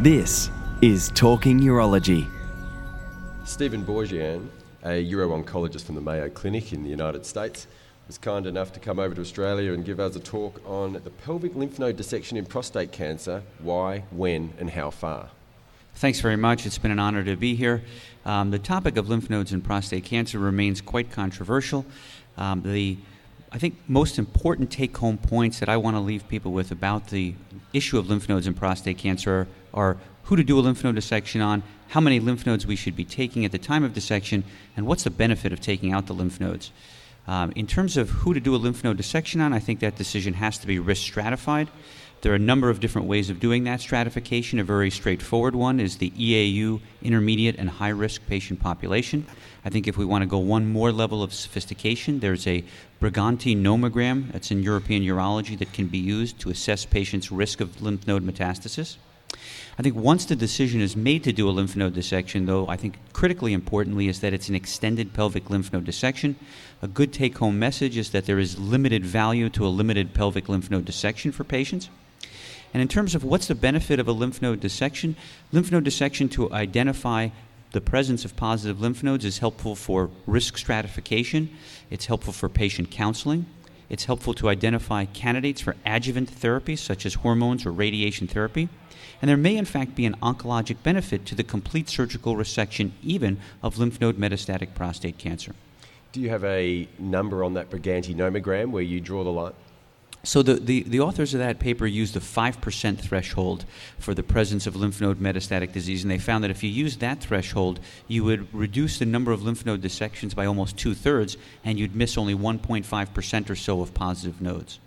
This is Talking Urology. Stephen Boorjian, a uro-oncologist from the Mayo Clinic in the United States, was kind enough to come over to Australia and give us a talk on the pelvic lymph node dissection in prostate cancer, why, when, and how far. Thanks very much. It's been an honor to be here. Um, the topic of lymph nodes and prostate cancer remains quite controversial. Um, the I think most important take home points that I want to leave people with about the issue of lymph nodes and prostate cancer are, are who to do a lymph node dissection on, how many lymph nodes we should be taking at the time of dissection, and what's the benefit of taking out the lymph nodes. Um, in terms of who to do a lymph node dissection on, I think that decision has to be risk stratified. There are a number of different ways of doing that stratification. A very straightforward one is the EAU intermediate and high risk patient population. I think if we want to go one more level of sophistication, there's a Briganti nomogram that's in European urology that can be used to assess patients' risk of lymph node metastasis. I think once the decision is made to do a lymph node dissection, though, I think critically importantly is that it's an extended pelvic lymph node dissection. A good take home message is that there is limited value to a limited pelvic lymph node dissection for patients. And in terms of what's the benefit of a lymph node dissection, lymph node dissection to identify the presence of positive lymph nodes is helpful for risk stratification, it's helpful for patient counseling, it's helpful to identify candidates for adjuvant therapies such as hormones or radiation therapy. And there may, in fact, be an oncologic benefit to the complete surgical resection, even of lymph node metastatic prostate cancer. Do you have a number on that Briganti nomogram where you draw the line? So the, the, the, authors of that paper used the 5% threshold for the presence of lymph node metastatic disease, and they found that if you use that threshold, you would reduce the number of lymph node dissections by almost two thirds, and you'd miss only 1.5% or so of positive nodes.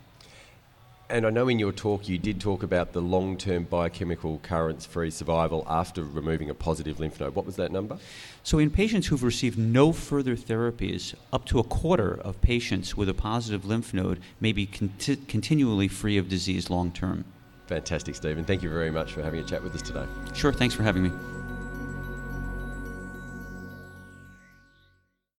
And I know in your talk you did talk about the long term biochemical currents free survival after removing a positive lymph node. What was that number? So, in patients who've received no further therapies, up to a quarter of patients with a positive lymph node may be conti- continually free of disease long term. Fantastic, Stephen. Thank you very much for having a chat with us today. Sure, thanks for having me.